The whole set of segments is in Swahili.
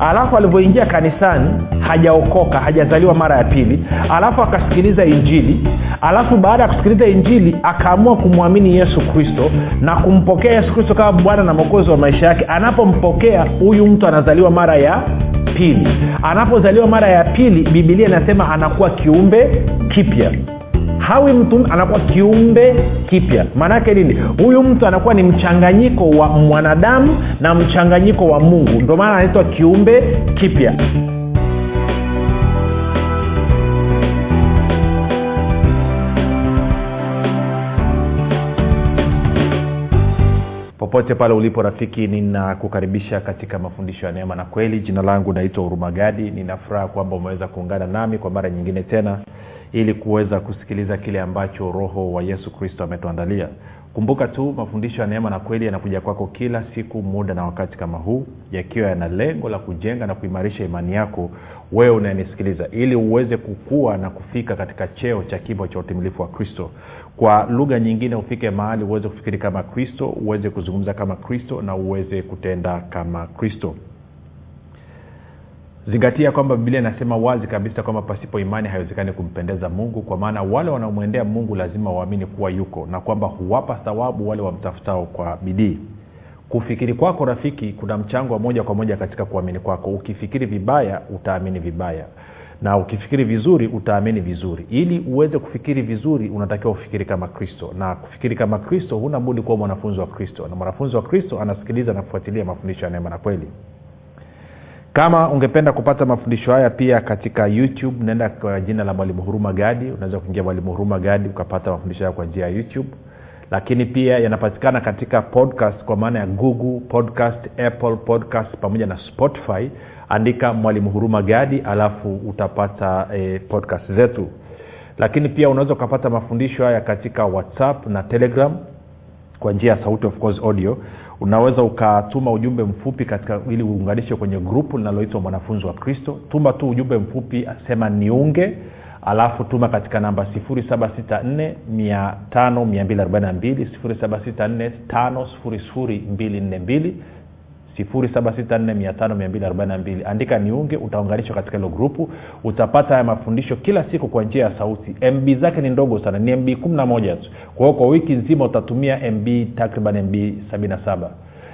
alafu alivyoingia kanisani hajaokoka hajazaliwa mara ya pili. Alafu akasikiliza injili. Alafu baada ya kusikiliza injili akaamua kumwamini yesu kristo na kumpokea yesu kristo kama bwana na mwokozi wa maisha yake. Anapompokea huyu mtu anazaliwa mara ya pili. Anapozaliwa mara ya pili bibilia inasema anakuwa kiumbe kipya hawi mtu anakuwa kiumbe kipya. Maanaake nini? Huyu mtu anakuwa ni mchanganyiko wa mwanadamu na mchanganyiko wa mungu. Ndio maana anaitwa kiumbe kipya. Popote pale ulipo rafiki ninakukaribisha katika mafundisho ya neema na kweli. Jina langu naitwa hurumagadi. Ninafuraha kwamba umeweza kuungana nami kwa mara nyingine tena ili kuweza kusikiliza kile ambacho roho wa yesu kristo ametuandalia. Kumbuka tu mafundisho ya neema na kweli yanakuja kwako kila siku muda na wakati kama huu yakiwa yana lengo la kujenga na kuimarisha imani yako wewe unayenisikiliza ili uweze kukua na kufika katika cheo cha kimo cha utimilifu wa kristo. Kwa lugha nyingine ufike mahali uweze kufikiri kama kristo uweze kuzungumza kama kristo na uweze kutenda kama kristo zingatia kwamba biblia inasema wazi kabisa kwamba pasipo imani haiwezekani kumpendeza mungu kwa maana wale wanaomwendea mungu lazima waamini kuwa yuko na kwamba huwapa thawabu wale wamtafutao kwa bidii. Kufikiri kwako rafiki kuna mchango wa moja kwa moja katika kuamini kwako. Ukifikiri vibaya utaamini vibaya. Na ukifikiri vizuri utaamini vizuri. Ili uweze kufikiri vizuri unatakiwa ufikiri kama kristo. Na kufikiri kama kristo huna budi kuwa mwanafunzi wa kristo. Na mwanafunzi wa kristo anasikiliza na kufuatilia mafundisho ya neema na kweli kama ungependa kupata mafundisho haya pia katika youtube naenda kwa jina la mwalimu huruma gadi. Unaweza kuingia mwalimu huruma gadi ukapata mafundisho haya kwa njia ya youtube. Lakini pia yanapatikana katika podcast kwa maana ya google podcast apple podcast pamoja na spotify. Andika mwalimu huruma gadi alafu utapata eh, podcast zetu. Lakini pia unaweza ukapata mafundisho haya katika whatsapp na telegram kwa njia ya sauti of course audio unaweza ukatuma ujumbe mfupi katika ili uunganishe kwenye grupu linaloitwa mwanafunzi wa kristo. Tuma tu ujumbe mfupi sema niunge alafu tuma katika namba 764 764 764 andika niunge utaunganishwa katika hilo grupu. Utapata haya mafundisho kila siku kwa njia ya sauti. Mb zake ni ndogo sana ni mb 11 tu. Kwa hiyo kwa wiki nzima utatumia mb takriban mb 77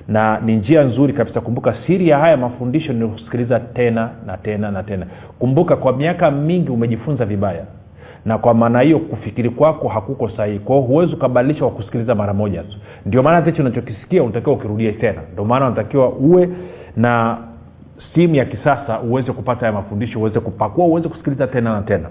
na ni njia nzuri kabisa. Kumbuka siri ya haya mafundisho ni kusikiliza tena na tena na tena. Kumbuka kwa miaka mingi umejifunza vibaya na kwa maana hiyo kufikiri kwako hakuko sahihi. Kwao huwezi ukabadilisha kwa kusikiliza mara moja tu. Ndio maana hichi unachokisikia unatakiwa ukirudie tena. Ndio maana unatakiwa uwe na simu ya kisasa uweze kupata haya mafundisho uweze kupakua uweze kusikiliza tena na tena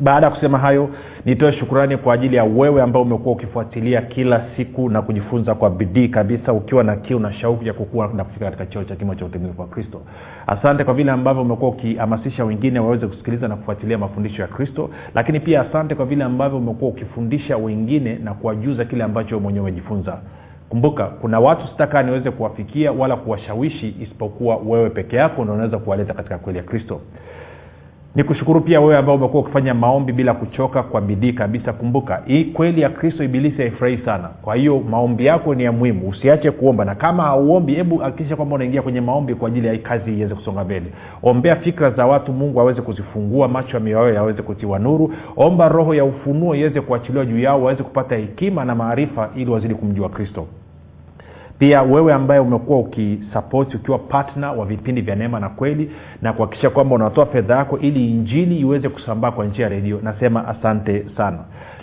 baada ya kusema hayo nitoe shukurani kwa ajili ya wewe ambao umekuwa ukifuatilia kila siku na kujifunza kwa bidii kabisa ukiwa na kiu na shauku ya kukua na kufika katika cheo cha kimo cha utimilifu wa kristo. Asante kwa vile ambavyo umekuwa ukihamasisha wengine waweze kusikiliza na kufuatilia mafundisho ya kristo lakini pia asante kwa vile ambavyo umekuwa ukifundisha wengine na kuwajuza kile ambacho mwenyewe umejifunza. Kumbuka kuna watu sitakaa niweze kuwafikia wala kuwashawishi isipokuwa wewe peke yako ndo unaweza kuwaleta katika kweli ya kristo nikushukuru pia wewe ambao umekuwa ukifanya maombi bila kuchoka kwa bidii kabisa. Kumbuka hii kweli ya kristo ibilisi haifurahi sana. Kwa hiyo maombi yako ni ya muhimu. Usiache kuomba na kama hauombi hebu hakikisha kwamba unaingia kwenye maombi kwa ajili ya kazi iweze kusonga mbele. Ombea fikra za watu mungu aweze kuzifungua macho ya mioyo yaweze kutiwa nuru. Omba roho ya ufunuo iweze kuachiliwa juu yao waweze kupata hekima na maarifa ili wazidi kumjua kristo pia wewe ambaye umekuwa ukisapoti ukiwa patna wa vipindi vya neema na kweli na kuhakikisha kwamba unatoa fedha yako ili injili iweze kusambaa kwa njia ya redio nasema asante sana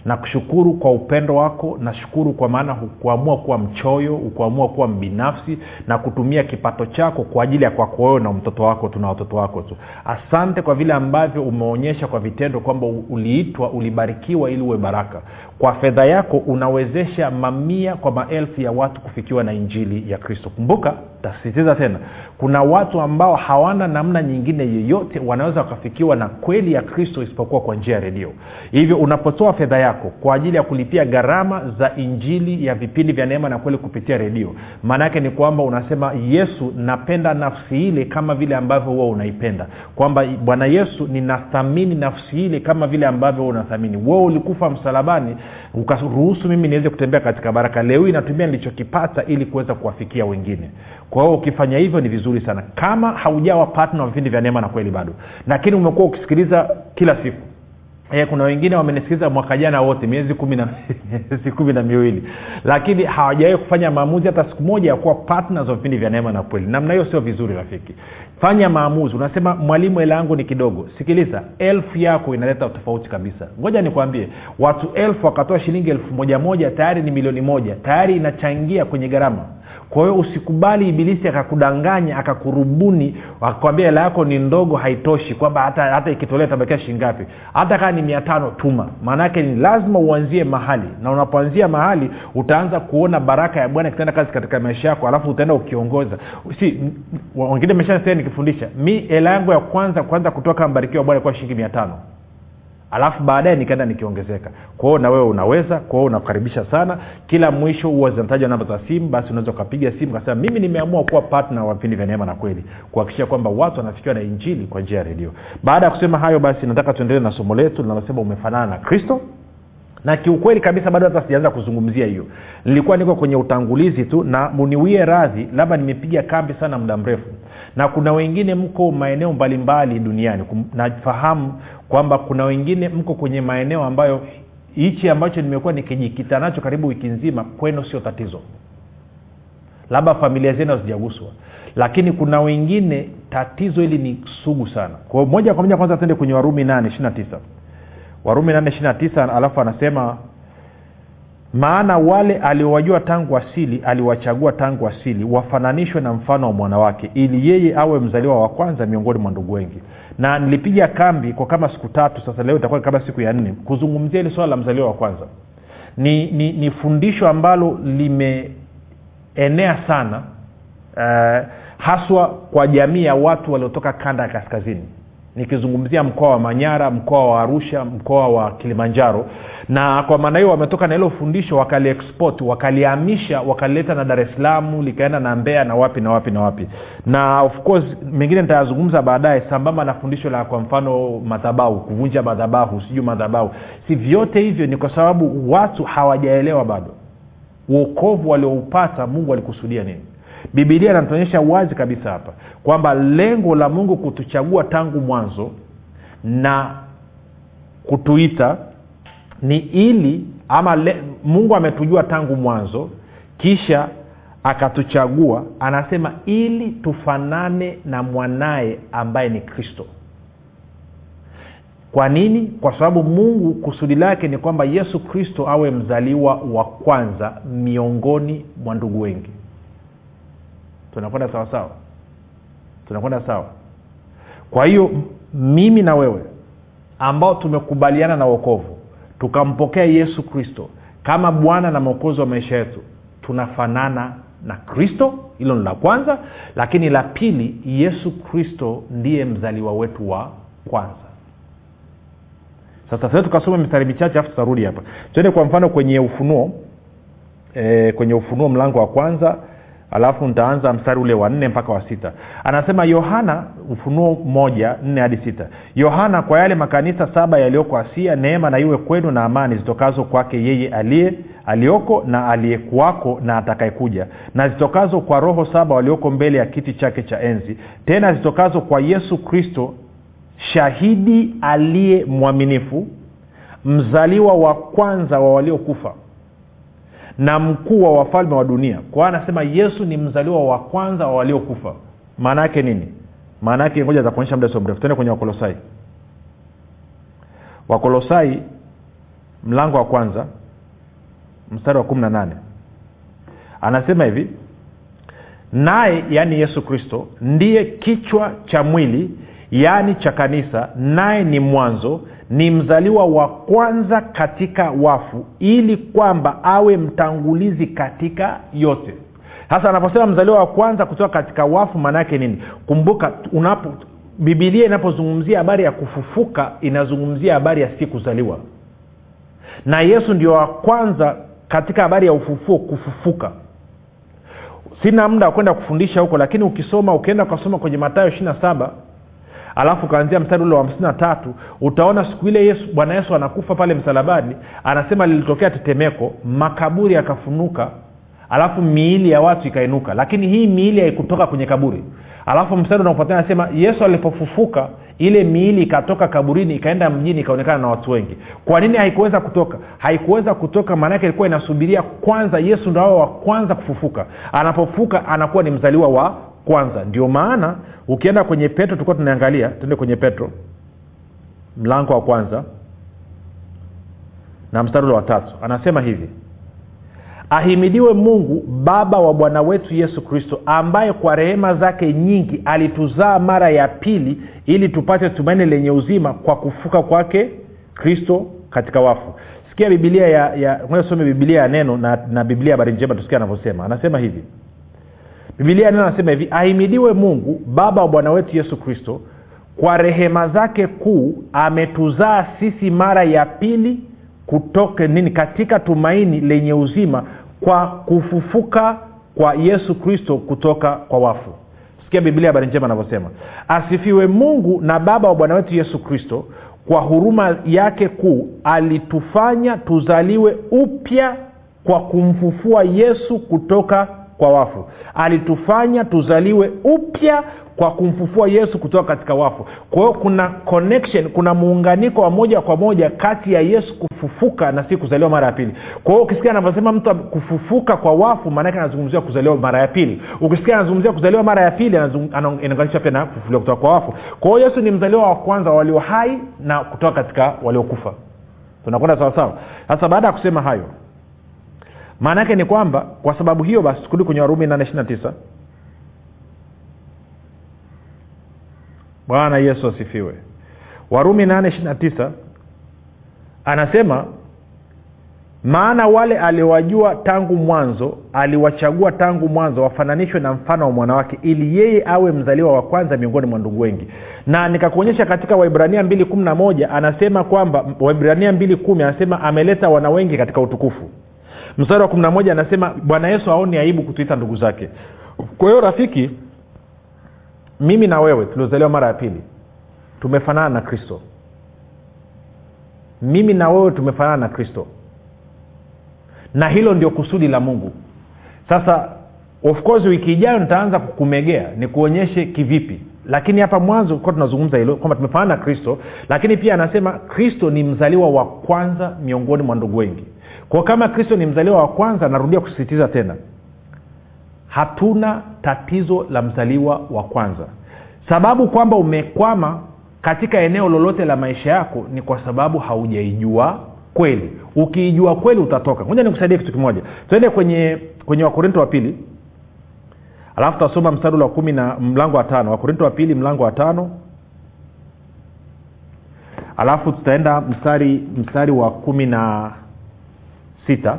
nakushukuru kwa upendo wako nashukuru kwa maana hukuamua kuwa mchoyo hukuamua kuwa mbinafsi na kutumia kipato chako kwa ajili ya kwako wewe na mtoto wako tuna watoto wako tu. Asante kwa vile ambavyo umeonyesha kwa vitendo kwamba uliitwa ulibarikiwa ili uwe baraka. Kwa fedha yako unawezesha mamia kwa maelfu ya watu kufikiwa na injili ya kristo. Kumbuka tasisitiza tena kuna watu ambao hawana namna nyingine yeyote wanaweza wakafikiwa na kweli ya kristo isipokuwa kwa njia ya redio. Hivyo unapotoa fedha yako kwa ajili ya kulipia gharama za injili ya vipindi vya neema na kweli kupitia redio maanaake ni kwamba unasema yesu napenda nafsi ile kama vile ambavyo huwa unaipenda. Kwamba bwana yesu ninathamini nafsi ile kama vile ambavyo unathamini. Wewe ulikufa msalabani ukaruhusu mimi niweze kutembea katika baraka. Leo hii natumia nilichokipata ili kuweza kuwafikia wengine kwa hiyo ukifanya hivyo ni vizuri sana. Kama haujawa patna wa vipindi vya neema na kweli bado. Lakini umekuwa ukisikiliza kila siku. E, kuna wengine wamenisikiliza mwaka jana wote miezi kumi na miwili. Lakini hawajawai kufanya maamuzi hata siku moja ya kuwa partners wa vipindi vya neema na kweli. Namna hiyo sio vizuri rafiki. Fanya maamuzi. Unasema mwalimu hela yangu ni kidogo. Sikiliza elfu yako inaleta tofauti kabisa. Ngoja nikwambie watu elfu wakatoa shilingi elfu moja moja tayari ni milioni moja. Tayari inachangia kwenye gharama kwa hiyo usikubali ibilisi akakudanganya akakurubuni akakwambia hela yako ni ndogo haitoshi kwamba hata hata ikitolea tabakia shingapi hata kaa ni mia tano tuma. Maanaake ni lazima uanzie mahali. Na unapoanzia mahali utaanza kuona baraka ya bwana ikitenda kazi katika maisha yako alafu utaenda ukiongoza. Si wengine meshaa nikifundisha mi hela yangu ya kwanza kwanza kutoka mbarikiwa bwana ilikuwa shilingi mia tano alafu baadaye nikaenda nikiongezeka. Kwao na wewe unaweza kwao unakaribisha sana. Kila mwisho huwa zinatajwa namba za simu basi unaweza ukapiga simu kasema mimi nimeamua kuwa patna wa vipindi vya neema na kweli. Kuhakikisha kwamba watu wanafikiwa na injili kwa njia ya redio. Baada ya kusema hayo basi nataka tuendelee na somo letu linalosema umefanana na kristo na kiukweli kabisa bado hata sijaanza kuzungumzia hiyo. Nilikuwa niko kwenye utangulizi tu na muniwie radhi labda nimepiga kambi sana muda mrefu. Na kuna wengine mko maeneo mbalimbali duniani. Nafahamu kwamba kuna wengine mko kwenye maeneo ambayo hichi ambacho nimekuwa nikijikita nacho karibu wiki nzima kwenu sio tatizo. Labda familia zenu hazijaguswa. Lakini kuna wengine tatizo hili ni sugu sana. Kwa moja kwa moja kwanza tende kwenye warumi nane ishiri na tisa warumi nane ishiri alafu anasema maana wale aliowajua tangu asili aliwachagua tangu asili wafananishwe na mfano wa mwana wake ili yeye awe mzaliwa wa kwanza miongoni mwa ndugu wengi. Na nilipiga kambi kwa kama siku tatu sasa leo itakuwa kama siku ya nne kuzungumzia hili swala la mzaliwa wa kwanza. Ni, ni, ni fundisho ambalo limeenea sana uh, haswa kwa jamii ya watu waliotoka kanda ya kaskazini nikizungumzia mkoa wa manyara mkoa wa arusha mkoa wa kilimanjaro. Na kwa maana hiyo wametoka na hilo fundisho wakaliexport wakalihamisha wakalileta na dar es salaam likaenda na mbea na wapi na wapi na wapi. Na of course mengine nitayazungumza baadaye sambamba na fundisho la kwa mfano madhabahu kuvunja madhabahu sijuu madhabahu. Si vyote hivyo ni kwa sababu watu hawajaelewa bado. Uokovu walioupata mungu alikusudia nini bibilia inatuonyesha wazi kabisa hapa kwamba lengo la mungu kutuchagua tangu mwanzo na kutuita ni ili ama le, mungu ametujua tangu mwanzo kisha akatuchagua anasema ili tufanane na mwanaye ambaye ni kristo. Kwa nini? Kwa sababu mungu kusudi lake ni kwamba yesu kristo awe mzaliwa wa kwanza miongoni mwa ndugu wengi tunakwenda sawa sawa? Tunakwenda sawa. Kwa hiyo mimi na wewe ambao tumekubaliana na uokovu tukampokea yesu kristo kama bwana na mwokozi wa maisha yetu tunafanana na kristo. Hilo ni la kwanza. Lakini la pili yesu kristo ndiye mzaliwa wetu wa kwanza. Sasa sasa tukasoma mistari michache afu tutarudi hapa. Tuende kwa mfano kwenye ufunuo e, kwenye ufunuo mlango wa kwanza alafu nitaanza mstari ule wa nne mpaka wa sita. Anasema yohana ufunuo moja nne hadi sita. Yohana kwa yale makanisa saba yaliyoko asia neema na iwe kwenu na amani zitokazo kwake yeye aliye aliyoko na aliyekuwako na atakayekuja na zitokazo kwa roho saba walioko mbele ya kiti chake cha enzi tena zitokazo kwa yesu kristo shahidi aliye mwaminifu mzaliwa wa kwanza wa waliokufa na mkuu wa wafalme wa dunia. Kwa anasema yesu ni mzaliwa wa kwanza wa waliokufa. Maana yake nini? Maana yake ngoja za kuonyesha muda sio mrefu. Tende kwenye wakolosai. Wakolosai mlango wa kwanza mstari wa kumi na nane. Anasema hivi naye yaani yesu kristo ndiye kichwa cha mwili yaani cha kanisa naye ni mwanzo ni mzaliwa wa kwanza katika wafu ili kwamba awe mtangulizi katika yote. Sasa anaposema mzaliwa wa kwanza kutoka katika wafu maanaake nini? Kumbuka unapo bibilia inapozungumzia habari ya kufufuka inazungumzia habari ya si kuzaliwa na yesu ndio wa kwanza katika habari ya ufufuo kufufuka. Sina muda wa kwenda kufundisha huko lakini ukisoma ukienda ukasoma kwenye matayo ishiri na saba alafu ukaanzia mstari ule wa hamsini na tatu utaona siku ile yesu bwana yesu anakufa pale msalabani anasema lilitokea tetemeko makaburi yakafunuka alafu miili ya watu ikainuka. Lakini hii miili haikutoka kwenye kaburi. Alafu mstari unaofuatia anasema yesu alipofufuka ile miili ikatoka kaburini ikaenda mjini ikaonekana na watu wengi. Kwa nini haikuweza kutoka? Haikuweza kutoka maanake ilikuwa inasubiria kwanza yesu ndo awe wa kwanza kufufuka. Anapofuka anakuwa ni mzaliwa wa kwanza. Ndio maana ukienda kwenye petro tulikuwa tunaangalia tuende kwenye petro. Mlango wa kwanza na mstari ule wa tatu. Anasema hivi ahimidiwe mungu baba wa bwana wetu yesu kristo ambaye kwa rehema zake nyingi alituzaa mara ya pili ili tupate tumaini lenye uzima kwa kufuka kwake kristo katika wafu. Sikia bibilia ya, ya some bibilia ya neno na, na biblia habari njema tusikia anavyosema. Anasema hivi bibilia neno anasema hivi ahimidiwe mungu baba wa bwana wetu yesu kristo kwa rehema zake kuu ametuzaa sisi mara ya pili kutoke nini katika tumaini lenye uzima kwa kufufuka kwa yesu kristo kutoka kwa wafu. Sikia biblia habari njema anavyosema asifiwe mungu na baba wa bwana wetu yesu kristo kwa huruma yake kuu alitufanya tuzaliwe upya kwa kumfufua yesu kutoka kwa wafu. Alitufanya tuzaliwe upya kwa kumfufua yesu kutoka katika wafu. Kwa hiyo kuna connection kuna muunganiko wa moja kwa moja kati ya yesu kufufuka na si kuzaliwa mara ya pili. Kwa hiyo ukisikia anavyosema mtu kufufuka kwa wafu maanake anazungumzia kuzaliwa mara ya pili. Ukisikia anazungumzia kuzaliwa mara ya pili inaunganisha pia na kufufuliwa kutoka kwa wafu. Kwa hiyo yesu ni mzaliwa wa kwanza walio hai na kutoka katika waliokufa. Tunakwenda sawasawa? Sasa baada ya kusema hayo maana yake ni kwamba kwa sababu hiyo basi turudi kwenye warumi nane ishiri na tisa. Bwana yesu asifiwe. Warumi nane ishiri na tisa anasema maana wale aliwajua tangu mwanzo aliwachagua tangu mwanzo wafananishwe na mfano wa mwanawake ili yeye awe mzaliwa wa kwanza miongoni mwa ndugu wengi. Na nikakuonyesha katika waibrania mbili kumi na moja anasema kwamba waibrania mbili kumi anasema ameleta wana wengi katika utukufu mstari wa kumi na moja anasema bwana yesu aoni aibu kutuita ndugu zake. Kwa hiyo rafiki mimi na wewe tuliozaliwa mara ya pili tumefanana na kristo. Mimi na wewe tumefanana na kristo. Na hilo ndio kusudi la mungu. Sasa of course wiki ijayo nitaanza kukumegea nikuonyeshe kivipi lakini hapa mwanzo kuwa tunazungumza hilo kwamba tumefanana na kristo lakini pia anasema kristo ni mzaliwa wa kwanza miongoni mwa ndugu wengi. Kwa kama kristo ni mzaliwa wa kwanza narudia kusisitiza tena hatuna tatizo la mzaliwa wa kwanza. Sababu kwamba umekwama katika eneo lolote la maisha yako ni kwa sababu haujaijua kweli. Ukiijua kweli utatoka. Moja nikusaidie kitu kimoja. Tuende kwenye kwenye wakorinto wa pili alafu tutasoma mstari wa kumi na mlango wa tano wakorinto wa pili mlango wa tano. Alafu tutaenda mstari mstari wa kumi na sita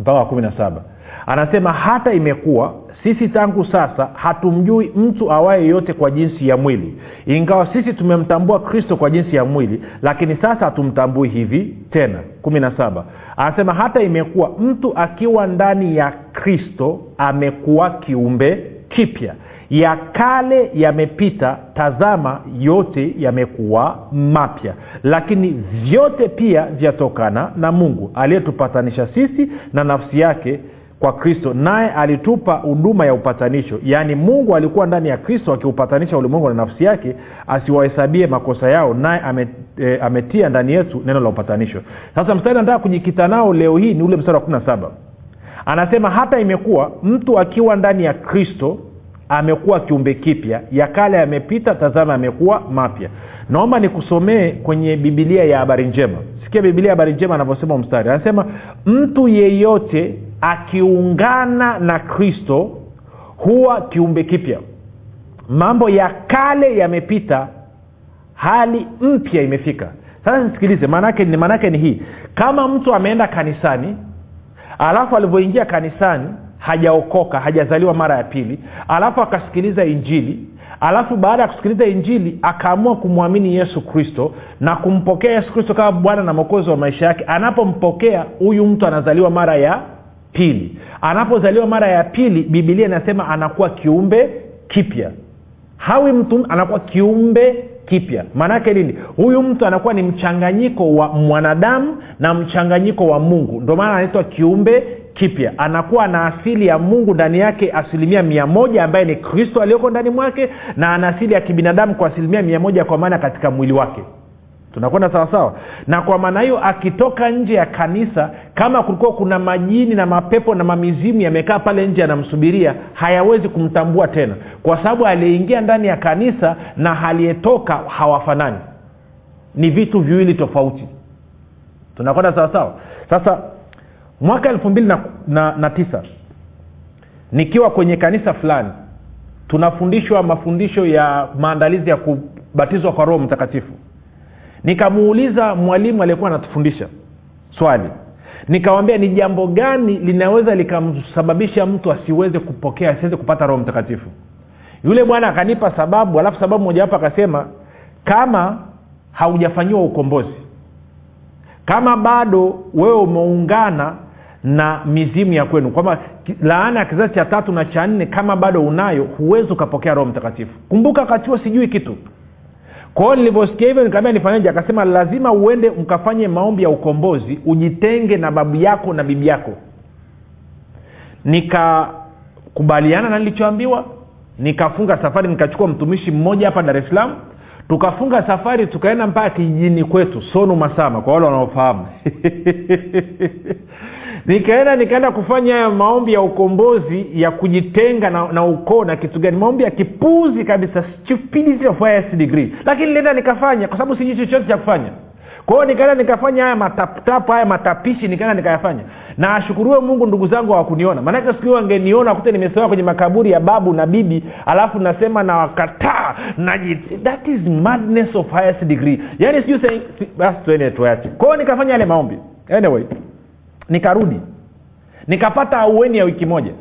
mpaka wa kumi na saba. Anasema hata imekuwa sisi tangu sasa hatumjui mtu awaye yote kwa jinsi ya mwili. Ingawa sisi tumemtambua kristo kwa jinsi ya mwili lakini sasa hatumtambui hivi tena. Kumi na saba. Anasema hata imekuwa mtu akiwa ndani ya kristo amekuwa kiumbe kipya. Ya kale yamepita tazama yote yamekuwa mapya. Lakini vyote pia vyatokana na mungu aliyetupatanisha sisi na nafsi yake kwa kristo. Naye alitupa huduma ya upatanisho. Yaani mungu alikuwa ndani ya kristo akiupatanisha ulimwengu na nafsi yake asiwahesabie makosa yao. Naye e, ametia ndani yetu neno la upatanisho. Sasa mstari nataka kujikita nao leo hii ni ule mstari wa kumi na saba anasema hata imekuwa mtu akiwa ndani ya kristo amekuwa kiumbe kipya. Ya kale yamepita tazama amekuwa mapya. Naomba nikusomee kwenye bibilia ya habari njema. Sikia bibilia ya habari njema anavyosema mstari. Anasema mtu yeyote akiungana na kristo huwa kiumbe kipya. Mambo ya kale yamepita hali mpya imefika. Sasa nisikilize maanake ni ni hii. Kama mtu ameenda kanisani alafu alivyoingia kanisani hajaokoka hajazaliwa mara ya pili. Alafu akasikiliza injili. Alafu baada ya kusikiliza injili akaamua kumwamini yesu kristo na kumpokea yesu kristo kama bwana na mwokozi wa maisha yake. Anapompokea huyu mtu anazaliwa mara ya pili. Anapozaliwa mara ya pili bibilia inasema anakuwa kiumbe kipya. Hawi mtu anakuwa kiumbe kipya. Maanaake nini? Huyu mtu anakuwa ni mchanganyiko wa mwanadamu na mchanganyiko wa mungu. Ndio maana anaitwa kiumbe kipya. Anakuwa na asili ya mungu ndani yake asilimia mia moja ambaye ni kristo aliyoko ndani mwake na ana asili ya kibinadamu kwa asilimia mia moja kwa maana katika mwili wake tunakwenda sawasawa na kwa maana hiyo akitoka nje ya kanisa kama kulikuwa kuna majini na mapepo na mamizimu yamekaa pale nje yanamsubiria hayawezi kumtambua tena. Kwa sababu aliyeingia ndani ya kanisa na aliyetoka hawafanani. Ni vitu viwili tofauti. Tunakwenda sawasawa sasa mwaka elfu mbili na, na, na tisa nikiwa kwenye kanisa fulani tunafundishwa mafundisho ya maandalizi ya kubatizwa kwa roho mtakatifu nikamuuliza mwalimu aliyekuwa anatufundisha swali. Nikamwambia ni jambo gani linaweza likamsababisha mtu asiweze kupokea asiweze kupata roho mtakatifu? Yule bwana akanipa sababu alafu sababu mojawapo akasema kama haujafanyiwa ukombozi kama bado wewe umeungana na mizimu ya kwenu kwamba laana ya kizazi cha tatu na cha nne kama bado unayo huwezi ukapokea roho mtakatifu. Kumbuka wakati huo sijui kitu kwao nilivyosikia hivyo nikaambia nifanyeje? Akasema lazima uende mkafanye maombi ya ukombozi ujitenge na babu yako na bibi yako. Nikakubaliana na nilichoambiwa nikafunga safari nikachukua mtumishi mmoja hapa dar es salaam. Tukafunga safari tukaenda mpaka kijijini kwetu sonu masama kwa wale wanaofahamu nikaenda nikaenda kufanya haya maombi ya ukombozi ya kujitenga na, na ukoo na kitu gani. Maombi ya kipuzi kabisa stupidity of highest degree. Lakini nilienda nikafanya kwa sababu sijui chochote cha kufanya. Kwao nikaenda nikafanya haya mataputapu haya matapishi nikaenda nikayafanya. Na ashukuriwe mungu ndugu zangu hawakuniona. Maanake siku hiyo angeniona kute nimesewa kwenye makaburi ya babu na bibi alafu nasema na wakataa naji that is madness of highest degree. Yaani sijui tuache. Kwao nikafanya yale maombi. Anyway nikarudi. Nikapata aueni ya wiki moja.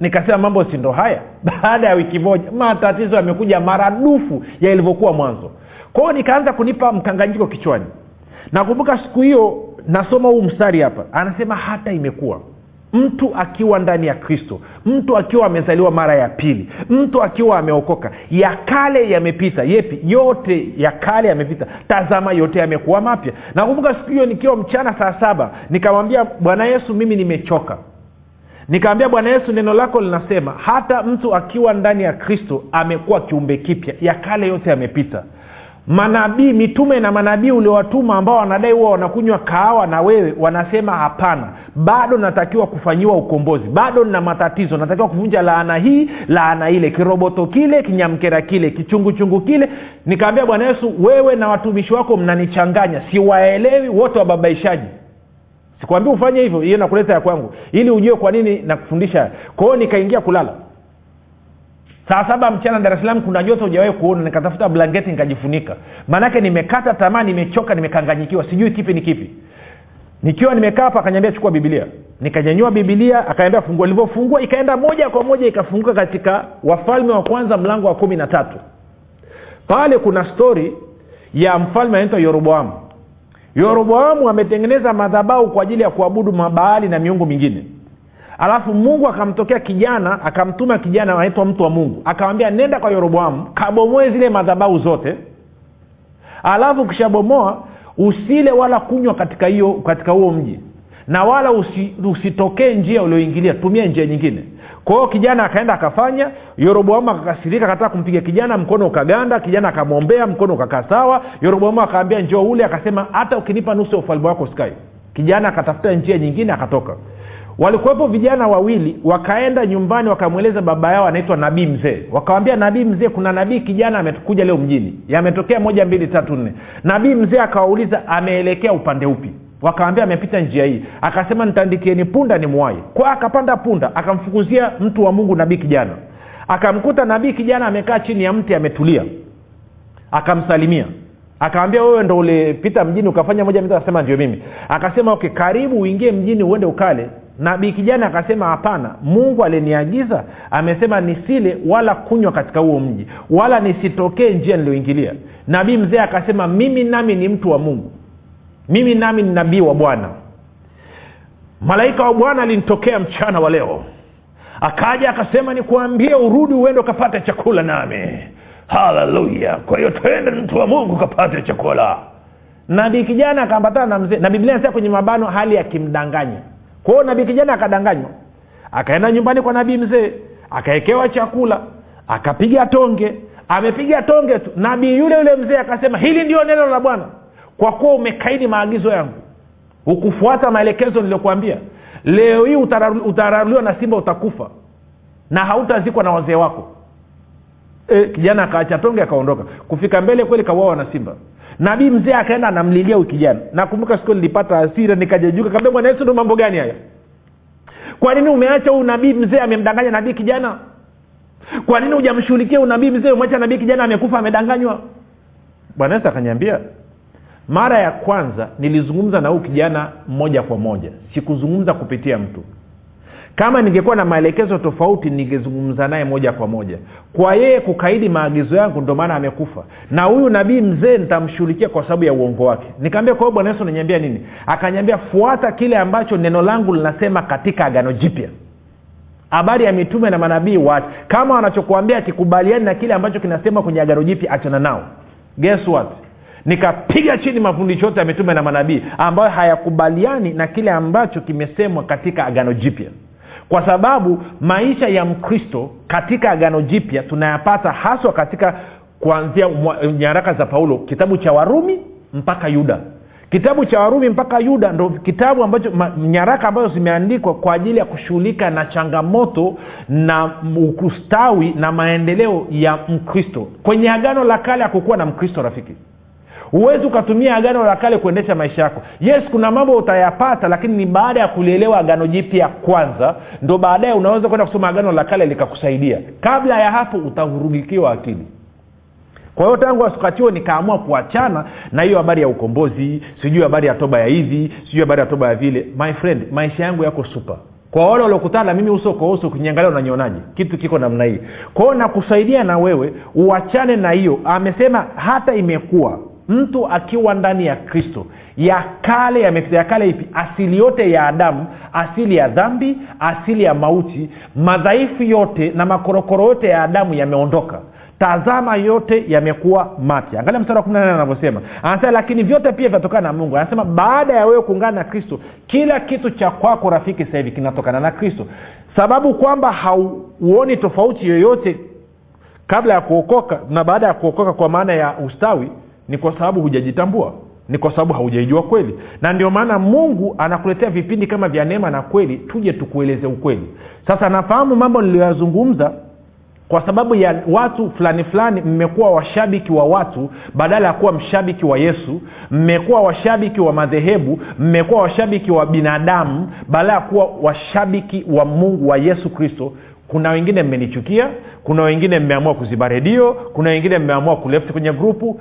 Nikasema mambo sindo haya. Baada ya wiki moja matatizo yamekuja maradufu ya ilivyokuwa mwanzo. Hiyo nikaanza kunipa mkanganyiko kichwani. Nakumbuka siku hiyo nasoma huu mstari hapa. Anasema hata imekuwa mtu akiwa ndani ya kristo mtu akiwa amezaliwa mara ya pili mtu akiwa ameokoka ya kale yamepita. Yepi? Yote ya kale yamepita. Tazama yote yamekuwa mapya. Nakumbuka siku hiyo nikiwa mchana saa saba nikamwambia bwana yesu mimi nimechoka. Nikamwambia bwana yesu neno lako linasema hata mtu akiwa ndani ya kristo amekuwa kiumbe kipya. Ya kale yote yamepita manabii mitume na manabii uliowatuma ambao wanadai huwa wanakunywa kahawa na wewe wanasema hapana. Bado natakiwa kufanyiwa ukombozi. Bado nina matatizo. Natakiwa kuvunja laana hii laana ile. Kiroboto kile kinyamkera kile kichunguchungu kile. Nikaambia bwana yesu wewe na watumishi wako mnanichanganya. Siwaelewi wote wababaishaji. Sikuambia ufanye hivyo. Hiyo nakuleta ya kwangu. Ili ujue kwa nini nakufundisha kwao nikaingia kulala saa saba mchana dar es salaam kuna joto hujawahi kuona nikatafuta blanketi nikajifunika. Maanake nimekata tamaa nimechoka nimekanganyikiwa. Sijui kipi ni kipi. Nikiwa nimekaa hapa akanyambia chukua bibilia nikanyanyua bibilia akaambia fungua ilivyofungua ikaenda moja kwa moja ikafunguka katika wafalme wa kwanza mlango wa kumi na tatu. Pale kuna stori ya mfalme anaitwa yoroboamu yoroboamu ametengeneza madhabau kwa ajili ya kuabudu mabaali na miungu mingine alafu mungu akamtokea kijana akamtuma kijana anaitwa mtu wa mungu. Akamwambia nenda kwa yeroboamu kabomoe zile madhabau zote. Alafu ukishabomoa usile wala kunywa katika hiyo katika huo mji. Na wala usi, usitokee njia ulioingilia. Tumia njia nyingine. Kwa kijana akaenda akafanya. Yoroboamu akakasirika akataka kumpiga kijana mkono ukaganda. Kijana akamwombea mkono ukakaa sawa. Yoroboamu akaambia njoo ule. Akasema hata ukinipa nusu ya ufalme wako skai. Kijana akatafuta njia nyingine akatoka walikuwepo vijana wawili wakaenda nyumbani wakamweleza baba yao anaitwa nabii mzee. Wakawambia nabii mzee kuna nabii kijana amekuja leo mjini. Yametokea moja mbili tatu nne. Nabii mzee akawauliza ameelekea upande upi? Wakawambia amepita njia hii. Akasema nitaandikieni punda ni mwai kwa akapanda punda akamfukuzia mtu wa mungu nabii kijana. Akamkuta nabii kijana amekaa chini ya mti ametulia. Akamsalimia. Akawambia wewe ndo ulipita mjini ukafanya moja akasema ndio mimi. Akasema okay karibu uingie mjini uende ukale nabii kijana akasema hapana mungu aliniagiza amesema nisile wala kunywa katika huo mji wala nisitokee njia niliyoingilia. Nabii mzee akasema mimi nami ni mtu wa mungu. Mimi nami ni nabii wa bwana. Malaika wa bwana alinitokea mchana wa leo. Akaja akasema nikuambie urudi uende ukapate chakula nami. Haleluya! Kwa hiyo twende mtu wa mungu ukapate chakula. Nabii kijana akaambatana na mzee na biblia nasema kwenye mabano hali akimdanganya kwa hiyo nabii kijana akadanganywa. Akaenda nyumbani kwa nabii mzee akawekewa chakula akapiga tonge. Amepiga tonge tu. Nabii yule yule mzee akasema hili ndio neno la bwana. Kwa kuwa umekaidi maagizo yangu. Hukufuata maelekezo niliyokuambia. Leo hii utararuliwa na simba utakufa. Na hautazikwa na wazee wako. E, kijana akaacha tonge akaondoka. Kufika mbele kweli kauawa na simba nabii mzee akaenda anamlilia ukijana kijana. Nakumbuka siku nilipata asira nikajajuka kaambia bwana yesu ndo mambo gani haya? Kwa nini umeacha huyu nabii mzee amemdanganya nabii kijana? Kwa nini hujamshughulikia unabii nabii mzee? Umwacha nabii kijana amekufa amedanganywa. Bwana yesu akanyambia mara ya kwanza nilizungumza na huyu kijana moja kwa moja. Sikuzungumza kupitia mtu kama ningekuwa na maelekezo tofauti ningezungumza naye moja kwa moja. Kwa yeye kukaidi maagizo yangu ndio maana amekufa. Na huyu nabii mzee nitamshughulikia kwa sababu ya uongo wake. Nikaambia kwa hiyo bwana yesu unanyambia nini? Akanyambia fuata kile ambacho neno langu linasema katika agano jipya. Habari ya mitume na manabii wat kama wanachokuambia akikubaliani na kile ambacho kinasema kwenye agano jipya achana nao. Guess what? Nikapiga chini mafundisho yote ya mitume na manabii ambayo hayakubaliani na kile ambacho kimesemwa katika agano jipya kwa sababu maisha ya mkristo katika agano jipya tunayapata haswa katika kuanzia nyaraka za paulo kitabu cha warumi mpaka yuda. Kitabu cha warumi mpaka yuda ndo kitabu ambacho nyaraka ambazo zimeandikwa kwa ajili ya kushughulika na changamoto na ukustawi na maendeleo ya mkristo. Kwenye agano la kale hakukuwa na mkristo rafiki huwezi ukatumia agano la kale kuendesha maisha yako. Yes kuna mambo utayapata lakini ni baada ya kulielewa agano jipya kwanza ndo baadaye unaweza kwenda kusoma agano la kale likakusaidia. Kabla ya hapo utavurugikiwa akili. Kwa hiyo tangu wakati huo nikaamua kuachana na hiyo habari ya ukombozi sijui habari ya toba ya hivi sijui habari ya toba ya vile. My friend maisha yangu yako super. Kwa wale waliokutana na mimi uso kwa uso ukiniangalia unanionaje? Kitu kiko namna hii. Kwao nakusaidia na wewe uachane na hiyo. Amesema hata imekuwa mtu akiwa ndani ya kristo. Ya kale yamepita ya kale ipi? Asili yote ya adamu asili ya dhambi asili ya mauti. Madhaifu yote na makorokoro yote ya adamu yameondoka. Tazama yote yamekuwa mapya. Angalia mstari wa kumi nane anavyosema. Anasema lakini vyote pia vinatokana na mungu. Anasema baada ya wewe kuungana na kristo kila kitu cha kwako rafiki sasa hivi kinatokana na kristo. Sababu kwamba hauoni tofauti yoyote kabla ya kuokoka na baada ya kuokoka kwa maana ya ustawi ni kwa sababu hujajitambua? Ni kwa sababu haujaijua kweli? Na ndio maana mungu anakuletea vipindi kama vya neema na kweli tuje tukueleze ukweli. Sasa nafahamu mambo niliyoyazungumza kwa sababu ya watu fulani fulani. Mmekuwa washabiki wa watu badala ya kuwa mshabiki wa yesu. Mmekuwa washabiki wa madhehebu. Mmekuwa washabiki wa binadamu badala ya kuwa washabiki wa mungu wa yesu kristo. Kuna wengine mmenichukia. Kuna wengine mmeamua kuziba redio. Kuna wengine mmeamua kulefti kwenye grupu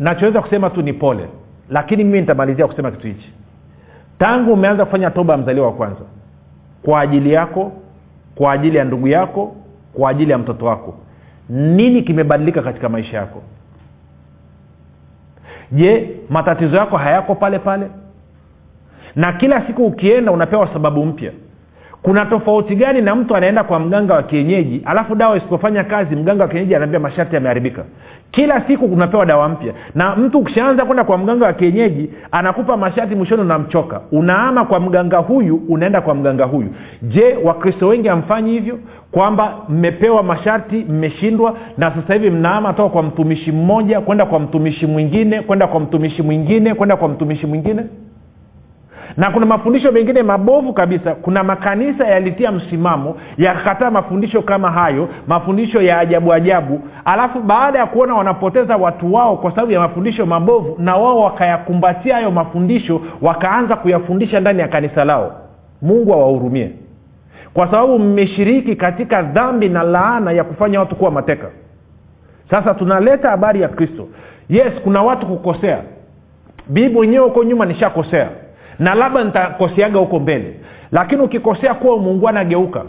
nachoweza kusema tu ni pole lakini mimi nitamalizia kusema kitu hichi. Tangu umeanza kufanya toba ya mzaliwa wa kwanza kwa ajili yako kwa ajili ya ndugu yako kwa ajili ya mtoto wako nini kimebadilika katika maisha yako? Je matatizo yako hayako pale pale? Na kila siku ukienda unapewa sababu mpya kuna tofauti gani na mtu anaenda kwa mganga wa kienyeji alafu dawa isipofanya kazi mganga wa kienyeji anaambia masharti yameharibika? Kila siku unapewa dawa mpya. Na mtu ukishaanza kwenda kwa mganga wa kienyeji anakupa masharti mwishoni unamchoka. Unaama kwa mganga huyu unaenda kwa mganga huyu. Je wakristo wengi hamfanyi hivyo? Kwamba mmepewa masharti mmeshindwa na sasa hivi mnaama toka kwa mtumishi mmoja kwenda kwa mtumishi mwingine kwenda kwa mtumishi mwingine kwenda kwa mtumishi mwingine na kuna mafundisho mengine mabovu kabisa. Kuna makanisa yalitia msimamo yakakataa mafundisho kama hayo mafundisho ya ajabu ajabu. Alafu baada ya kuona wanapoteza watu wao kwa sababu ya mafundisho mabovu na wao wakayakumbatia hayo mafundisho wakaanza kuyafundisha ndani ya kanisa lao. Mungu awahurumie kwa sababu mmeshiriki katika dhambi na laana ya kufanya watu kuwa mateka. Sasa tunaleta habari ya kristo. Yes kuna watu kukosea. Bii mwenyewe huko nyuma nishakosea na labda nitakoseaga huko mbele. Lakini ukikosea kuwa muungwana geuka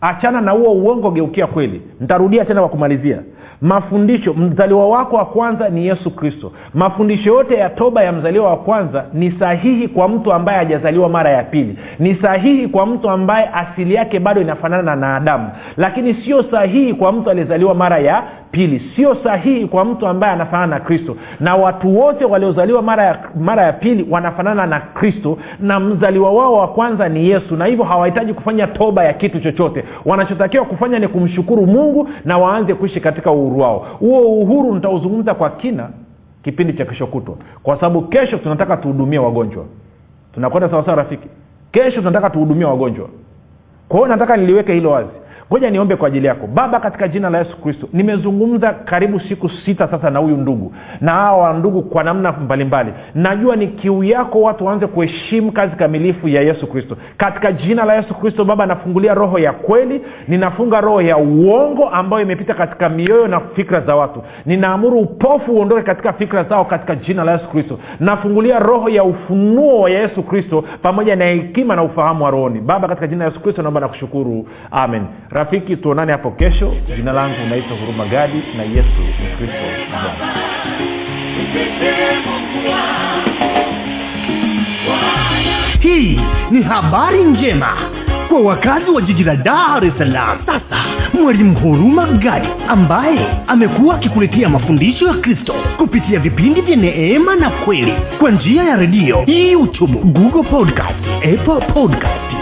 achana na huo uongo geukia kweli. Nitarudia tena kwa kumalizia. Mafundisho mzaliwa wako wa kwanza ni yesu kristo. Mafundisho yote ya toba ya mzaliwa wa kwanza ni sahihi kwa mtu ambaye hajazaliwa mara ya pili. Ni sahihi kwa mtu ambaye asili yake bado inafanana na adamu. Lakini sio sahihi kwa mtu aliyezaliwa mara ya pili sio sahihi kwa mtu ambaye anafanana na kristo. Na watu wote waliozaliwa mara ya, mara ya pili wanafanana na kristo na mzaliwa wao wa kwanza ni yesu na hivyo hawahitaji kufanya toba ya kitu chochote. Wanachotakiwa kufanya ni kumshukuru mungu na waanze kuishi katika uhuru wao. Huo uhuru nitauzungumza kwa kina kipindi cha kesho kutwa kwa sababu kesho tunataka tuhudumie wagonjwa. Tunakwenda sawasawa rafiki? Kesho tunataka tuhudumie wagonjwa. Kwa hiyo nataka niliweke hilo wazi ngoja niombe kwa ajili yako. Baba katika jina la yesu kristo nimezungumza karibu siku sita sasa na huyu ndugu na hawa ndugu kwa namna mbalimbali. Najua ni kiu yako watu waanze kuheshimu kazi kamilifu ya yesu kristo. Katika jina la yesu kristo baba nafungulia roho ya kweli ninafunga roho ya uongo ambayo imepita katika mioyo na fikra za watu. Ninaamuru upofu uondoke katika fikra zao katika jina la yesu kristo. Nafungulia roho ya ufunuo wa yesu kristo pamoja na hekima na ufahamu wa rohoni. Baba katika jina la yesu kristo naomba nakushukuru amen rafiki tuonane hapo kesho. Jina langu naitwa huruma gadi na yesu ni kristo. Hii ni habari njema kwa wakazi wa jiji la dar es salaam. Sasa mwalimu huruma gadi ambaye amekuwa akikuletea mafundisho ya kristo kupitia vipindi vya neema na kweli kwa njia ya redio youtube google podcast apple podcast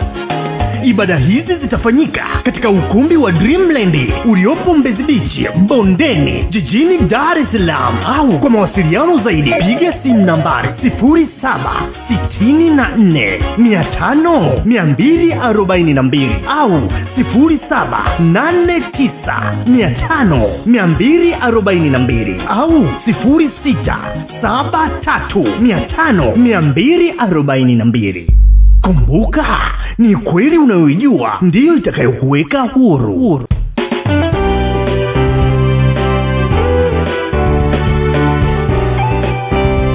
ibada hizi zitafanyika katika ukumbi wa dreamland uliopo mbezi bichi bondeni jijini dar es salaam au kwa mawasiliano zaidi piga simu nambari 7645242 au 7895242 au 6735242 kumbuka ni kweli unayoijua ndiyo itakayokuweka huru, huru.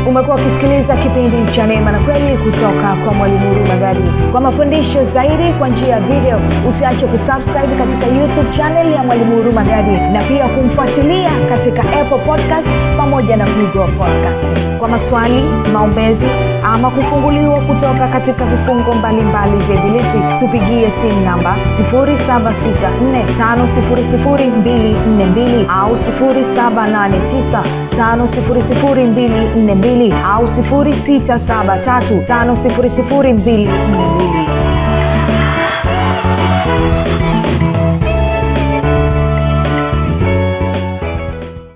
umekuwa ukisikiliza kipindi cha neema na kweli kutoka kwa mwalimu huruma gadi kwa mafundisho zaidi kwa njia ya video usiache kusubscribe katika youtube channel ya mwalimu huruma gadi na pia kumfuatilia katika apple podcast pamoja na google podcast kwa maswali maombezi ama kufunguliwa kutoka katika vifungo mbalimbali vya bilisi tupigie simu namba 7645242 au 7895242 au 6735242